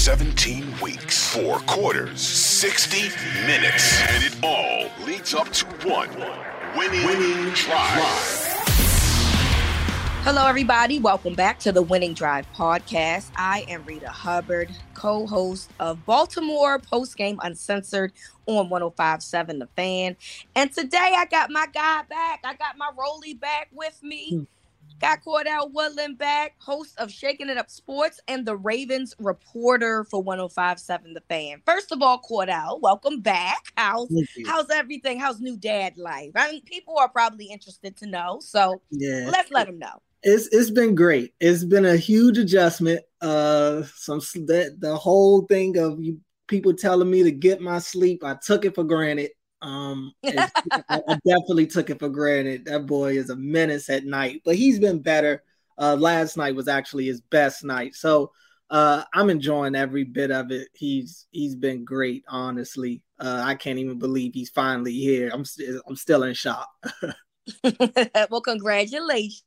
17 weeks, four quarters, 60 minutes, and it all leads up to one winning, winning drive. Hello, everybody. Welcome back to the Winning Drive podcast. I am Rita Hubbard, co host of Baltimore Post Game Uncensored on 1057 The Fan. And today I got my guy back. I got my Rolly back with me. Got Cordell Woodland back, host of Shaking It Up Sports and the Ravens reporter for 1057 The Fan. First of all, Cordell, welcome back. How's how's everything? How's new dad life? I mean, people are probably interested to know. So Yeah. let's let them know. It's it's been great. It's been a huge adjustment. Uh, some that the whole thing of you people telling me to get my sleep, I took it for granted. Um, I, I definitely took it for granted. That boy is a menace at night, but he's been better. Uh, last night was actually his best night, so uh, I'm enjoying every bit of it. He's he's been great, honestly. Uh, I can't even believe he's finally here. I'm st- I'm still in shock. well, congratulations.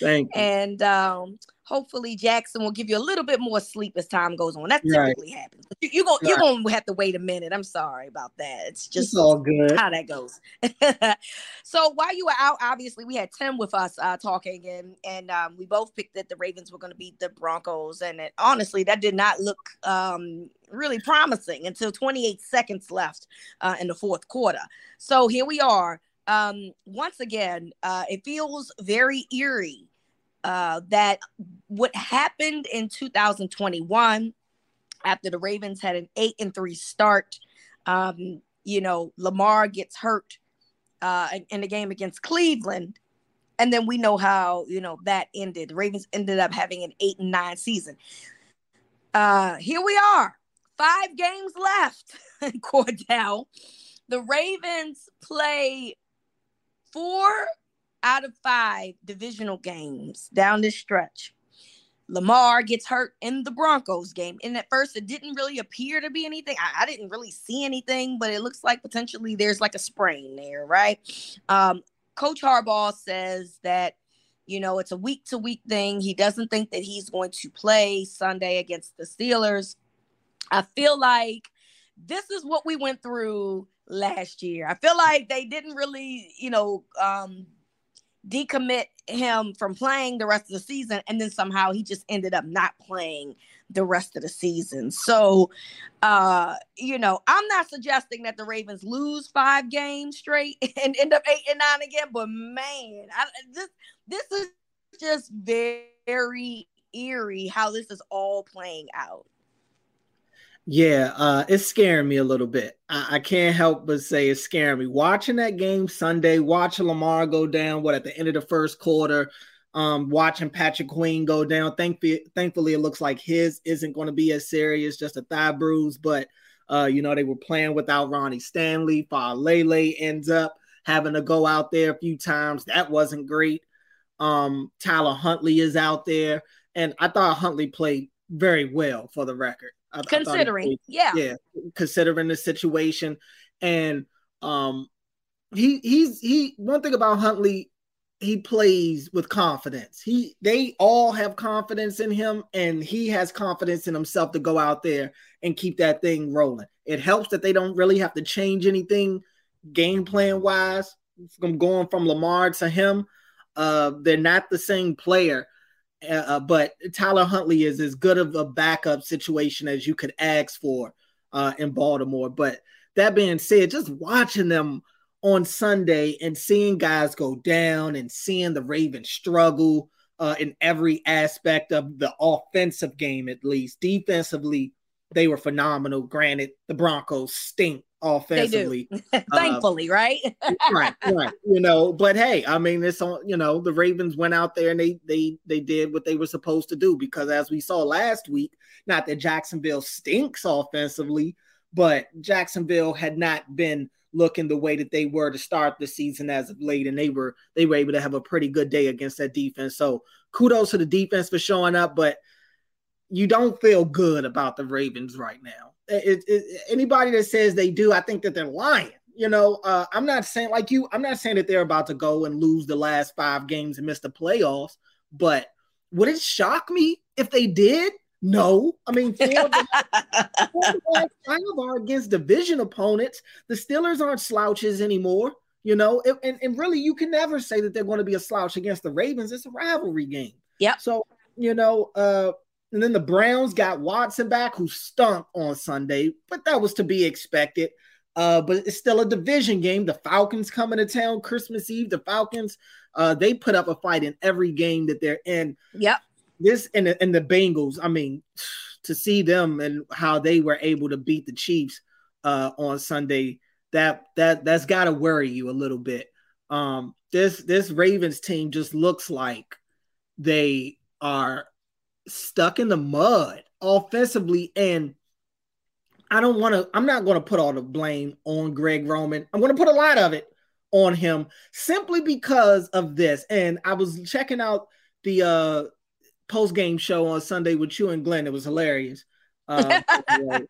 Thank you. And um, hopefully Jackson will give you a little bit more sleep as time goes on. That Right. typically happens. You, you're gonna you're gonna have to wait a minute. I'm sorry about that. It's just It's all good. how that goes. so while you were out, obviously we had Tim with us uh, talking, and and um, we both picked that the Ravens were going to beat the Broncos, and it, honestly, that did not look um, really promising until 28 seconds left uh, in the fourth quarter. So here we are. Um, once again, uh, it feels very eerie uh, that what happened in 2021 after the Ravens had an eight and three start. Um, you know, Lamar gets hurt uh, in- the game against Cleveland. And then we know how, you know, that ended. The Ravens ended up having an eight and nine season. Uh, here we are, five games left, Cordell. The Ravens play four out of five divisional games down this stretch. Lamar gets hurt in the Broncos game. And at first, it didn't really appear to be anything. I, I didn't really see anything, but it looks like potentially there's like a sprain there, right? Um, Coach Harbaugh says that, you know, it's a week to week thing. He doesn't think that he's going to play Sunday against the Steelers. I feel like this is what we went through last year. I feel like they didn't really, you know, um, decommit him from playing the rest of the season and then somehow he just ended up not playing the rest of the season. So uh you know i'm not suggesting that the ravens lose five games straight and end up eight and nine again but man I, this this is just very eerie how this is all playing out Yeah, uh, it's scaring me a little bit. I, I can't help but say it's scaring me. Watching that game Sunday, watching Lamar go down, what at the end of the first quarter, um, watching Patrick Queen go down. Thankfully, thankfully, it looks like his isn't going to be as serious, just a thigh bruise. But uh, you know, they were playing without Ronnie Stanley. Lele ends up having to go out there a few times. That wasn't great. Um, Tyler Huntley is out there, and I thought Huntley played very well for the record. I- I considering yeah yeah, considering the situation. And um he he's he one thing about Huntley, he plays with confidence. He they all have confidence in him, and he has confidence in himself to go out there and keep that thing rolling. It helps that they don't really have to change anything game plan wise from going from Lamar to him. Uh, they're not the same player, uh, but Tyler Huntley is as good of a backup situation as you could ask for uh, in Baltimore. But that being said, just watching them on Sunday and seeing guys go down and seeing the Ravens struggle uh, in every aspect of the offensive game, at least defensively, they were phenomenal. Granted, the Broncos stink offensively. Thankfully, uh, right? right, right. You know, but hey, I mean, it's on. You know, the Ravens went out there and they they they did what they were supposed to do because as we saw last week, not that Jacksonville stinks offensively, but Jacksonville had not been looking the way that they were to start the season as of late, and they were they were able to have a pretty good day against that defense. So kudos to the defense for showing up, but you don't feel good about the Ravens right now. It, it, anybody that says they do, I think that they're lying. You know, uh, I'm not saying like you. I'm not saying that they're about to go and lose the last five games and miss the playoffs. But would it shock me if they did? No, I mean, four, four last five are against division opponents. The Steelers aren't slouches anymore. You know, and, and really, you can never say that they're going to be a slouch against the Ravens. It's a rivalry game. Yeah. So you know, uh, and then the Browns got Watson back, who stunk on Sunday, but that was to be expected. Uh, but it's still a division game. The Falcons coming to town Christmas Eve. The Falcons, uh, they put up a fight in every game that they're in. Yep. This and the, and the Bengals. I mean, to see them and how they were able to beat the Chiefs uh, on Sunday, that that that's got to worry you a little bit. Um, this this Ravens team just looks like they are stuck in the mud offensively. And I don't want to, I'm not going to put all the blame on Greg Roman. I'm going to put a lot of it on him simply because of this. And I was checking out the uh post game show on Sunday with you and Glenn. It was hilarious. Uh,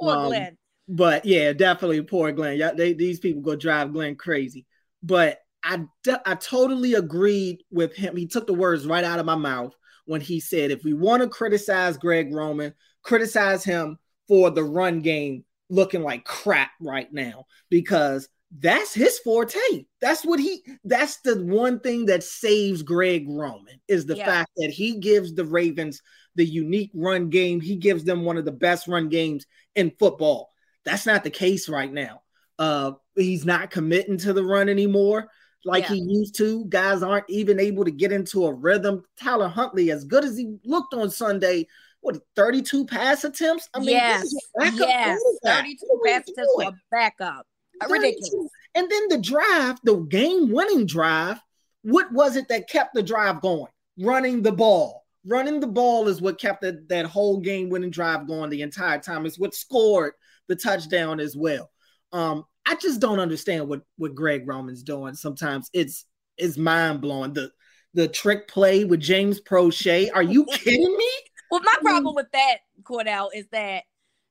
poor um, Glenn. But yeah, definitely poor Glenn. Yeah, they, these people go drive Glenn crazy. But I, I totally agreed with him. He took the words right out of my mouth when he said, if we want to criticize Greg Roman, criticize him for the run game looking like crap right now because that's his forte. That's what he that's the one thing that saves Greg Roman is the yeah. fact that he gives the Ravens the unique run game. He gives them one of the best run games in football. That's not the case right now. Uh he's not committing to the run anymore like yeah. he used to. Guys aren't even able to get into a rhythm. Tyler Huntley, as good as he looked on Sunday, what 32 pass attempts? I mean, yes, yes, 32 pass attempts for a backup. Ridiculous. And then the drive, the game-winning drive. What was it that kept the drive going? Running the ball. Running the ball is what kept the, that whole game-winning drive going the entire time. It's what scored the touchdown as well. Um, I just don't understand what what Greg Roman's doing. Sometimes it's it's mind blowing. The the trick play with James Proche. Are you kidding me? well, my problem with that, Cordell, is that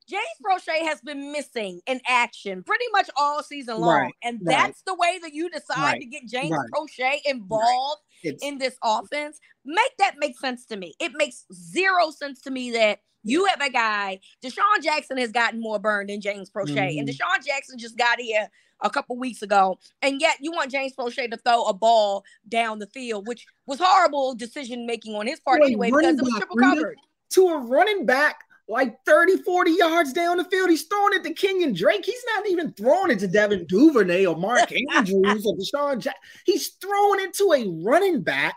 James Proche has been missing in action pretty much all season long. Right, and right. that's the way that you decide right, to get James Proche involved in this offense. Make that make sense to me. It makes zero sense to me that you have a guy, DeSean Jackson has gotten more burned than James Proche. Mm-hmm. And DeSean Jackson just got here a couple weeks ago. And yet you want James Proche to throw a ball down the field, which was horrible decision making on his part anyway, because it was triple covered. To a running back like 30, 40 yards down the field. He's throwing it to Kenyon Drake. He's not even throwing it to Devin Duvernay or Mark Andrews or DeSean Jackson. He's throwing it to a running back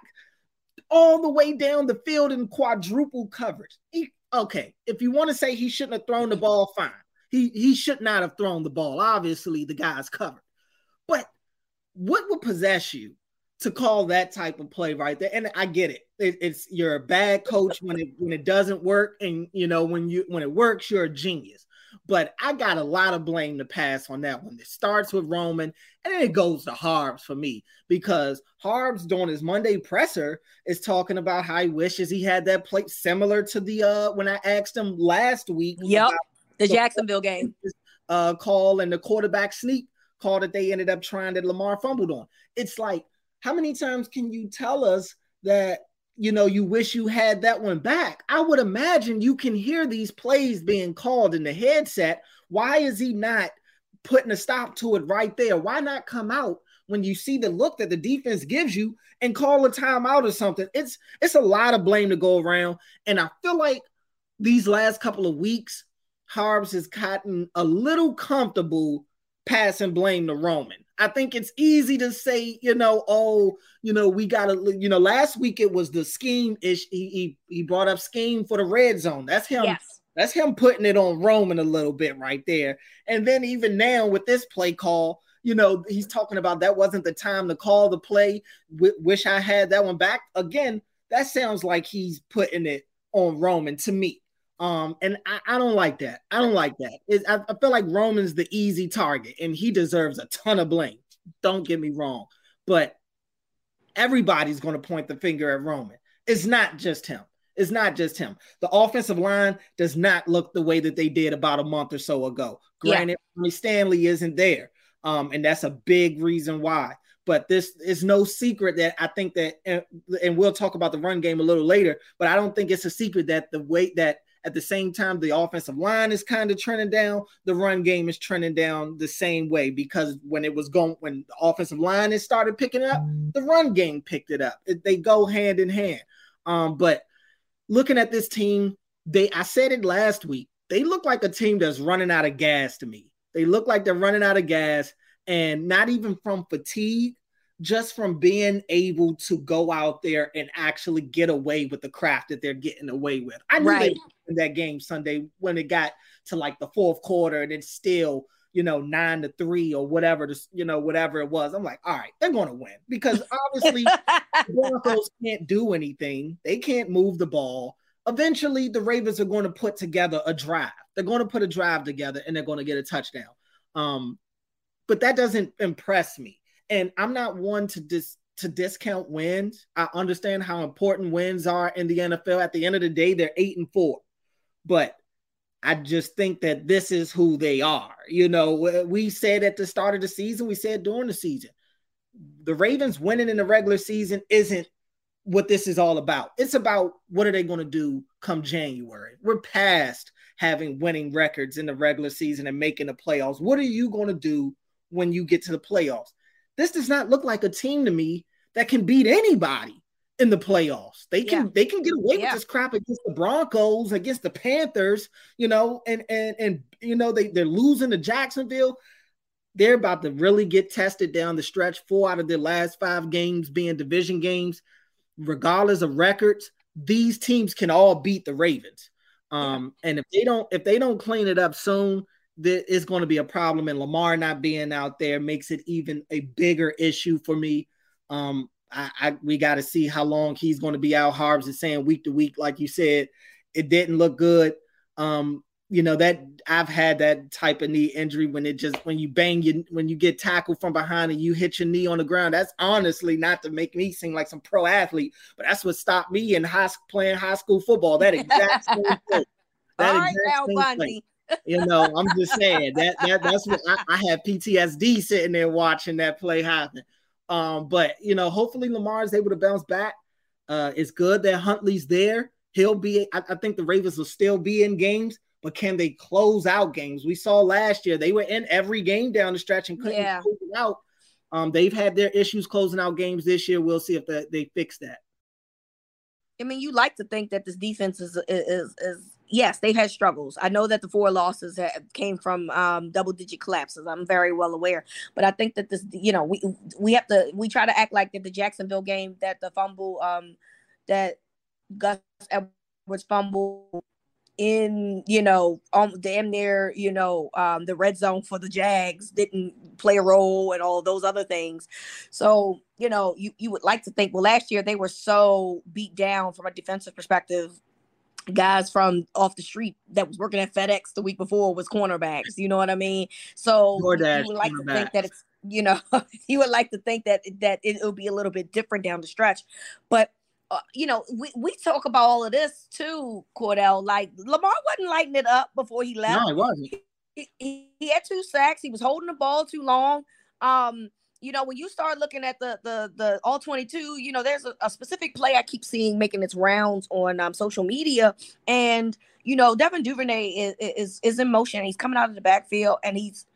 all the way down the field in quadruple coverage. He okay, if you want to say he shouldn't have thrown the ball, fine. He he should not have thrown the ball. Obviously, the guy's covered. But what would possess you to call that type of play right there? And I get it. it. It's you're a bad coach when it when it doesn't work, and you know when you when it works, you're a genius. But I got a lot of blame to pass on that one. It starts with Roman and then it goes to Harbs for me because Harbs during his Monday presser is talking about how he wishes he had that plate similar to the uh when I asked him last week. Yep. The Jacksonville game. uh, call and the quarterback sneak call that they ended up trying that Lamar fumbled on. It's like, how many times can you tell us that you know you wish you had that one back? I would imagine you can hear these plays being called in the headset. Why is he not putting a stop to it right there? Why not come out when you see the look that the defense gives you and call a timeout or something? It's it's a lot of blame to go around, and I feel like these last couple of weeks, Harbs has gotten a little comfortable passing blame to Roman. I think it's easy to say, you know, oh, you know, we got to, you know, last week it was the scheme ish. He, he, he brought up scheme for the red zone. That's him. Yes. That's him putting it on Roman a little bit right there. And then even now with this play call, you know, he's talking about that wasn't the time to call the play. W- wish I had that one back. Again, that sounds like he's putting it on Roman to me. Um, and I, I, don't like that. I don't like that. I, I feel like Roman's the easy target, and he deserves a ton of blame. Don't get me wrong, but everybody's going to point the finger at Roman. It's not just him. It's not just him. The offensive line does not look the way that they did about a month or so ago. Granted, yeah. Stanley isn't there, um, and that's a big reason why. But this is no secret that I think that, and, and we'll talk about the run game a little later. But I don't think it's a secret that the way that at the same time, the offensive line is kind of trending down. The run game is trending down the same way because when it was going, when the offensive line has started picking up, the run game picked it up. It, they go hand in hand. Um, but looking at this team, they I said it last week. They look like a team that's running out of gas to me. They look like they're running out of gas, and not even from fatigue, just from being able to go out there and actually get away with the craft that they're getting away with. I knew right. they in that game Sunday when it got to like the fourth quarter and it's still you know nine to three or whatever this you know whatever it was. I'm like, all right, they're going to win because obviously the Broncos can't do anything. They can't move the ball. Eventually, the Ravens are going to put together a drive. They're going to put a drive together and they're going to get a touchdown. Um, but that doesn't impress me and I'm not one to dis to discount wins. I understand how important wins are in the NFL. At the end of the day, they're eight and four. But I just think that this is who they are. You know, we said at the start of the season, we said during the season, the Ravens winning in the regular season isn't what this is all about. It's about what are they going to do come January. We're past having winning records in the regular season and making the playoffs. What are you going to do when you get to the playoffs? This does not look like a team to me that can beat anybody in the playoffs. They can yeah. they can get away yeah. with this crap against the Broncos, against the Panthers, you know, and and and you know they they're losing to Jacksonville. They're about to really get tested down the stretch. Four out of their last five games being division games, regardless of records, these teams can all beat the Ravens. Um, and if they don't if they don't clean it up soon, that is going to be a problem, and Lamar not being out there makes it even a bigger issue for me. Um, I, I we got to see how long he's going to be out. Harbs is saying week to week, like you said, it didn't look good. Um, you know that I've had that type of knee injury when it just when you bang you when you get tackled from behind and you hit your knee on the ground. That's honestly not to make me seem like some pro athlete, but that's what stopped me in high playing high school football. That exact same thing. That All right, now, Bundy you know, I'm just saying that, that that's what I, I have PTSD sitting there watching that play happen. Um, but you know, hopefully Lamar is able to bounce back. Uh, it's good that Huntley's there. He'll be. I, I think the Ravens will still be in games, but can they close out games? We saw last year they were in every game down the stretch and couldn't yeah. close it out. Um, they've had their issues closing out games this year. We'll see if the, they fix that. I mean, you like to think that this defense is is is yes, they've had struggles. I know that the four losses came from um, double digit collapses. I'm very well aware, but I think that this, you know, we we have to we try to act like that the Jacksonville game that the fumble um that Gus Edwards fumble in you know um damn near you know um the red zone for the jags didn't play a role and all those other things so you know you you would like to think well last year they were so beat down from a defensive perspective guys from off the street that was working at FedEx the week before was cornerbacks. You know what I mean? So you would like to think that it's you know you would like to think that that it'll be a little bit different down the stretch, but. Uh, you know, we, we talk about all of this too, Cordell. Like Lamar wasn't lighting it up before he left. No, he wasn't. he, he had two sacks. He was holding the ball too long. Um, you know, when you start looking at the the the all 22, you know, there's a, a specific play I keep seeing making its rounds on um, social media, and you know, Devin Duvernay is, is is in motion. He's coming out of the backfield, and he's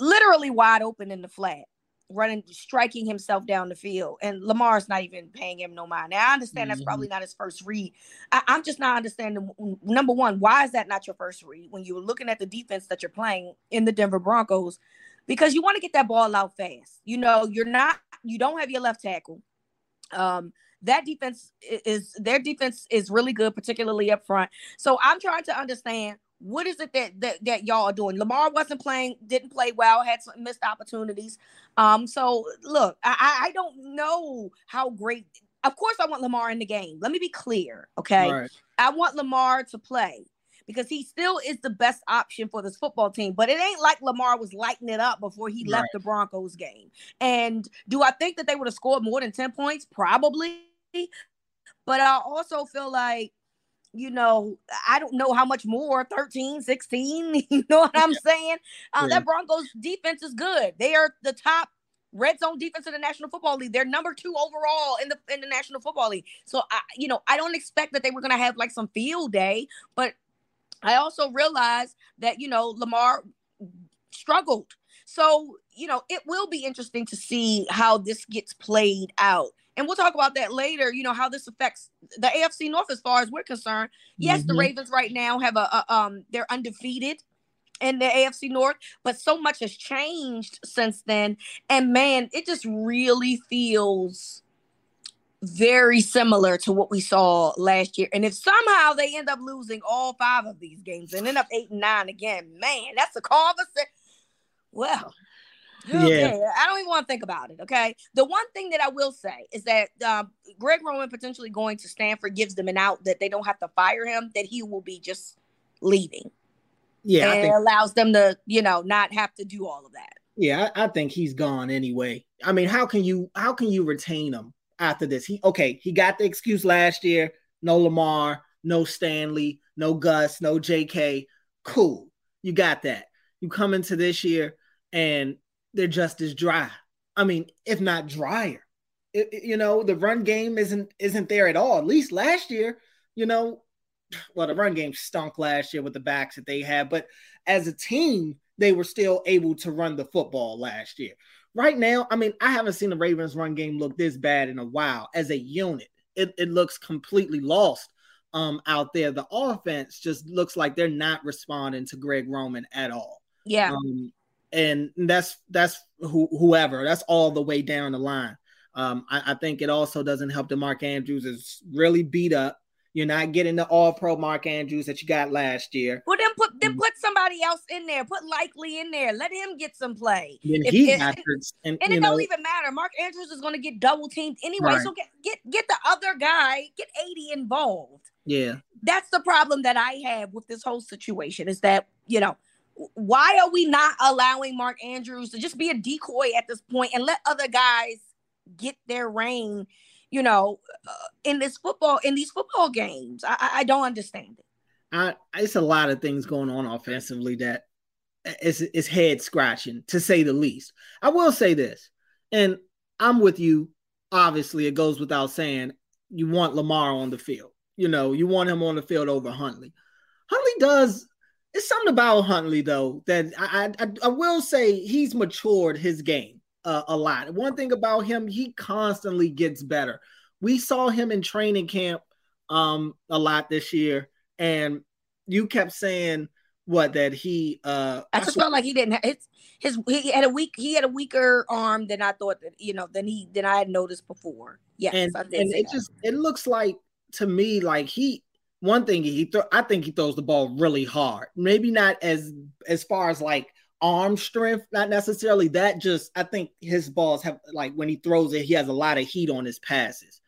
literally wide open in the flat, running, striking himself down the field. And Lamar's not even paying him no mind. Now I understand that's probably mm-hmm. not his first read. I, am just not understanding. Number one, why is that not your first read when you're looking at the defense that you're playing in the Denver Broncos? Because you want to get that ball out fast. You know, you're not, you don't have your left tackle. Um, that defense is their defense is really good, particularly up front. So I'm trying to understand what is it that, that that y'all are doing. Lamar wasn't playing, didn't play well, had some missed opportunities. Um, so look, I, I don't know how great. Of course, I want Lamar in the game. Let me be clear, okay? Right. I want Lamar to play because he still is the best option for this football team. But it ain't like Lamar was lighting it up before he left the Broncos game. And do I think that they would have scored more than 10 points? Probably. But I also feel like, you know, I don't know how much more 13, 16. You know what I'm saying? Uh, that Broncos defense is good. They are the top red zone defense in the National Football League. They're number two overall in the in the National Football League. So I, you know, I don't expect that they were going to have like some field day, but I also realized that, you know, Lamar struggled. So, you know, it will be interesting to see how this gets played out. And we'll talk about that later, you know, how this affects the AFC North as far as we're concerned. Yes, mm-hmm. the Ravens right now have a, a um they're undefeated in the AFC North, but so much has changed since then. And man, it just really feels very similar to what we saw last year. And if somehow they end up losing all five of these games and end up eight and nine again, man, that's a conversation. Well, okay. Yeah. I don't even want to think about it. Okay. The one thing that I will say is that um, Greg Roman potentially going to Stanford gives them an out that they don't have to fire him, that he will be just leaving. Yeah. And think- it allows them to, you know, not have to do all of that. Yeah, I, I think he's gone anyway. I mean, how can you how can you retain him after this. He okay, he got the excuse last year. No Lamar, no Stanley, no Gus, no JK. Cool. You got that. You come into this year and they're just as dry. I mean, if not drier. It, you know, the run game isn't isn't there at all. At least last year, you know, well, the run game stunk last year with the backs that they had, but as a team, they were still able to run the football last year right now, I mean, I haven't seen the Ravens run game look this bad in a while as a unit. It, it looks completely lost um, out there. The offense just looks like they're not responding to Greg Roman at all. Yeah. Um, and that's that's who, whoever. That's all the way down the line. Um, I, I, think it also doesn't help that Mark Andrews is really beat up. You're not getting the All Pro Mark Andrews that you got last year. Well, then put then mm. put somebody else in there. Put Likely in there. Let him get some play. And if, he and, and, and it know, don't even matter. Mark Andrews is going to get double teamed anyway. Right. So get get get the other guy. Get 80 involved. Yeah, that's the problem that I have with this whole situation. Is that you know why are we not allowing Mark Andrews to just be a decoy at this point and let other guys get their reign? you know, uh, in this football in these football games. I, I don't understand it. I, it's a lot of things going on offensively that is is head scratching to say the least. I will say this, and I'm with you. Obviously, it goes without saying you want Lamar on the field. You know, you want him on the field over Huntley. Huntley does. It's something about Huntley though that I I, I will say he's matured his game uh, a lot. One thing about him, he constantly gets better. We saw him in training camp um, a lot this year, and you kept saying what that he. uh I just felt like he didn't. Have, his his he had a weak he had a weaker arm than I thought that you know than he than I had noticed before. Yes, and, and it that. just it looks like to me like he one thing he throw I think he throws the ball really hard. Maybe not as as far as like arm strength, not necessarily that. Just I think his balls have like when he throws it, he has a lot of heat on his passes.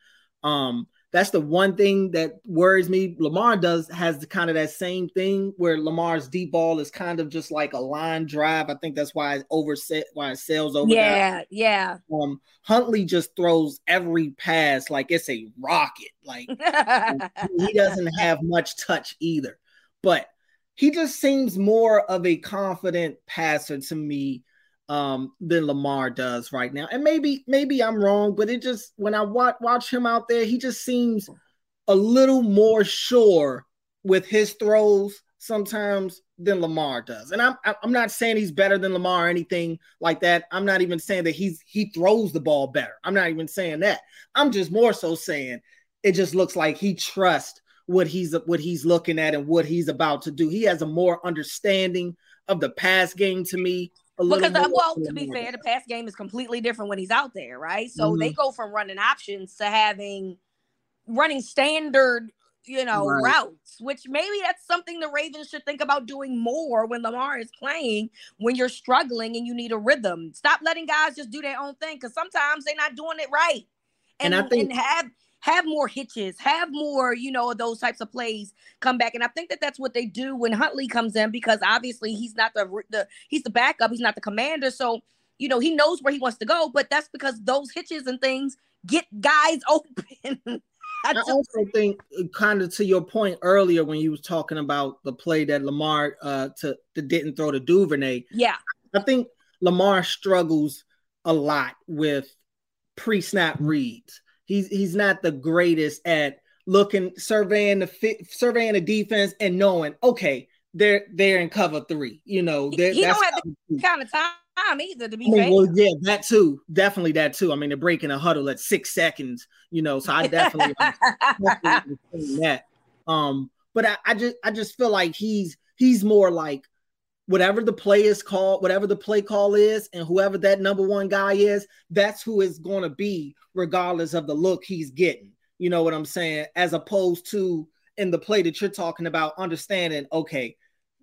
Um, that's the one thing that worries me. Lamar does has the kind of that same thing where Lamar's deep ball is kind of just like a line drive. I think that's why it overset why it sails over. Yeah, that. yeah. Um, Huntley just throws every pass like it's a rocket. Like he doesn't have much touch either. But he just seems more of a confident passer to me um, than Lamar does right now. And maybe maybe I'm wrong, but it just when I watch watch him out there, he just seems a little more sure with his throws sometimes than Lamar does. And I'm I'm not saying he's better than Lamar or anything like that. I'm not even saying that he's he throws the ball better. I'm not even saying that. I'm just more so saying it just looks like he trusts what he's what he's looking at and what he's about to do. He has a more understanding of the pass game to me. Because uh, well, to be fair, the pass game is completely different when he's out there, right? So mm-hmm. they go from running options to having running standard, you know, right. routes, which maybe that's something the Ravens should think about doing more when Lamar is playing when you're struggling and you need a rhythm. Stop letting guys just do their own thing because sometimes they're not doing it right. And, and I think and have have more hitches, have more, you know, those types of plays come back. And I think that that's what they do when Huntley comes in because obviously he's not the the he's the backup, he's not the commander, so you know he knows where he wants to go. But that's because those hitches and things get guys open. I, I also think, uh, kind of to your point earlier when you was talking about the play that Lamar uh to, to didn't throw to Duvernay. Yeah, I think Lamar struggles a lot with pre-snap reads he's he's not the greatest at looking surveying the fit, surveying the defense and knowing okay they're they're in cover three. You know, he don't have the kind of time either to be I mean, well, yeah, that too, definitely that too. I mean, they're breaking a huddle at six seconds. You know, so I definitely, definitely that. Um, but I, I just I just feel like he's he's more like whatever the play is called, whatever the play call is, and whoever that number one guy is, that's who is going to be, regardless of the look he's getting. You know what I'm saying? As opposed to in the play that you're talking about, understanding, okay,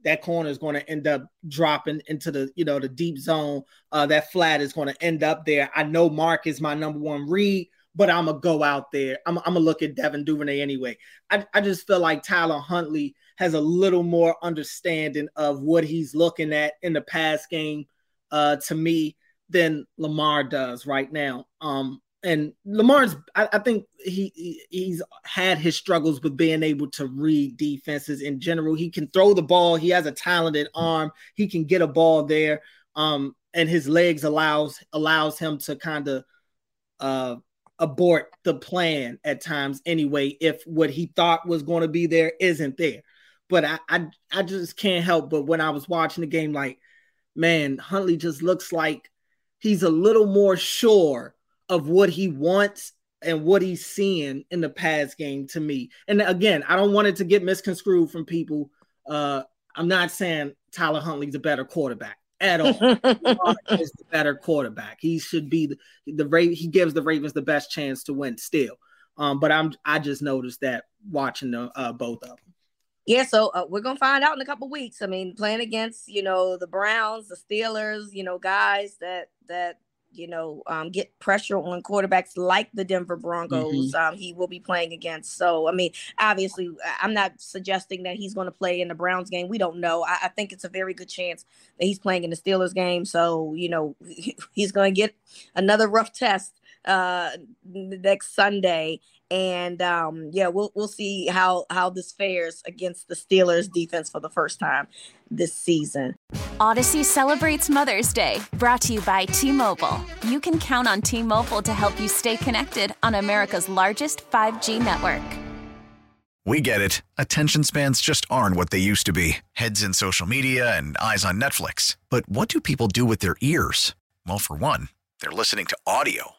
that corner is going to end up dropping into the you know the deep zone. Uh, that flat is going to end up there. I know Mark is my number one read, but I'm gonna go out there. I'm, I'm gonna look at Devin Duvernay anyway. I, I just feel like Tyler Huntley has a little more understanding of what he's looking at in the pass game uh, to me than Lamar does right now. Um, and Lamar's, I, I think he, he, he's had his struggles with being able to read defenses in general. He can throw the ball. He has a talented arm. He can get a ball there. Um, and his legs allows allows him to kind of uh, abort the plan at times anyway if what he thought was going to be there isn't there but I, I I just can't help but when I was watching the game, like, man, Huntley just looks like he's a little more sure of what he wants and what he's seeing in the pass game to me. And again, I don't want it to get misconstrued from people. Uh, I'm not saying Tyler Huntley's a better quarterback at all. is the better quarterback. He should be the, the he gives the Ravens the best chance to win still. Um, but I'm I just noticed that watching the uh, both of them yeah, so uh, we're gonna find out in a couple weeks. I mean, playing against you know the Browns, the Steelers, you know guys that that you know um, get pressure on quarterbacks like the Denver Broncos. Mm-hmm. Um, he will be playing against. So I mean, obviously, I'm not suggesting that he's going to play in the Browns game. We don't know. I, I, think it's a very good chance that he's playing in the Steelers game. So you know he's going to get another rough test uh next Sunday and um, yeah, we'll we'll see how how this fares against the Steelers defense for the first time this season. Audacy celebrates Mother's Day, brought to you by T-Mobile. You can count on T-Mobile to help you stay connected on America's largest 5G network. We get it. Attention spans just aren't what they used to be. Heads in social media and eyes on Netflix. But what do people do with their ears? Well, for one, they're listening to audio.